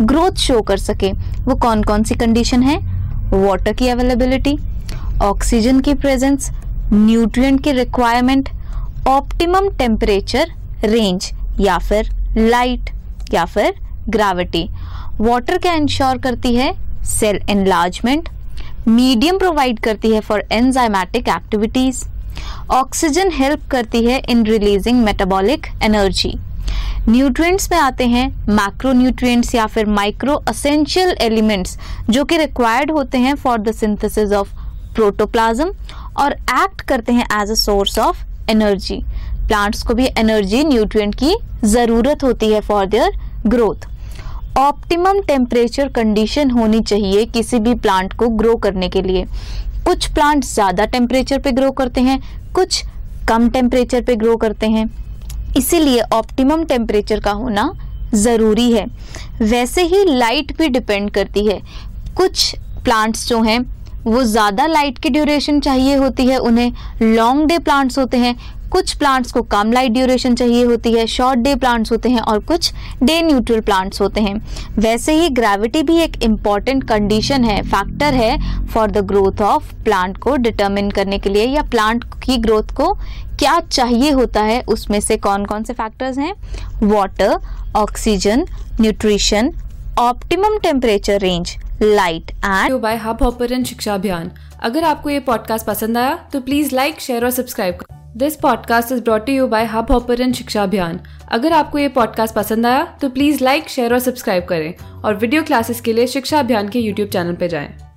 Growth show कर सके। वो कौन कौन सी कंडीशन है? वाटर की अवेलेबिलिटी ऑक्सीजन की प्रेजेंस न्यूट्रिएंट की रिक्वायरमेंट ऑप्टिमम टेम्परेचर रेंज या फिर लाइट या फिर ग्राविटी वाटर क्या इंश्योर करती है? सेल एनलार्जमेंट मीडियम प्रोवाइड करती है for enzymatic activities oxygen help करती है in releasing metabolic energy nutrients में आते हैं मैक्रो न्यूट्रिएंट्स या फिर माइक्रो असेंशियल एलिमेंट्स जो कि रिक्वायर्ड होते हैं for the synthesis of protoplasm और एक्ट करते हैं as a source of energy plants को भी एनर्जी न्यूट्रिएंट की ज़रूरत होती है for their growth optimum temperature condition होनी चाहिए किसी भी प्लांट को ग्रो करने के लिए. कुछ प्लांट ज़्यादा टेम्परेचर पे ग्रो करते हैं, कुछ कम टेम्परेचर पे ग्रो करते हैं. इसीलिए ऑप्टिमम टेम्परेचर का होना ज़रूरी है। वैसे ही लाइट भी डिपेंड करती है। कुछ प्लांट्स जो हैं वो ज़्यादा लाइट की ड्यूरेशन चाहिए होती है, उन्हें लॉन्ग डे प्लांट्स होते हैं, कुछ प्लांट्स को कम लाइट ड्यूरेशन चाहिए होती है शॉर्ट डे प्लांट्स होते हैं और कुछ डे न्यूट्रल प्लांट्स होते हैं। वैसे ही ग्रेविटी भी एक इंपॉर्टेंट कंडीशन है फैक्टर है for the growth of plant को डिटर्मिन करने के लिए, या प्लांट की ग्रोथ को क्या चाहिए होता है, उसमें से कौन कौन से फैक्टर्स हैं? Water oxygen nutrition optimum temperature range light and by Hub Hopper Shiksha Abhiyan अगर आपको ये पॉडकास्ट पसंद आया तो प्लीज़ लाइक शेयर और सब्सक्राइब करें this podcast is brought you by Hub Hopper Shiksha Abhiyan अगर आपको ये पॉडकास्ट पसंद आया तो प्लीज़ लाइक शेयर और सब्सक्राइब करें और वीडियो क्लासेस के लिए शिक्षा अभियान के यूट्यूब चैनल पर जाएँ।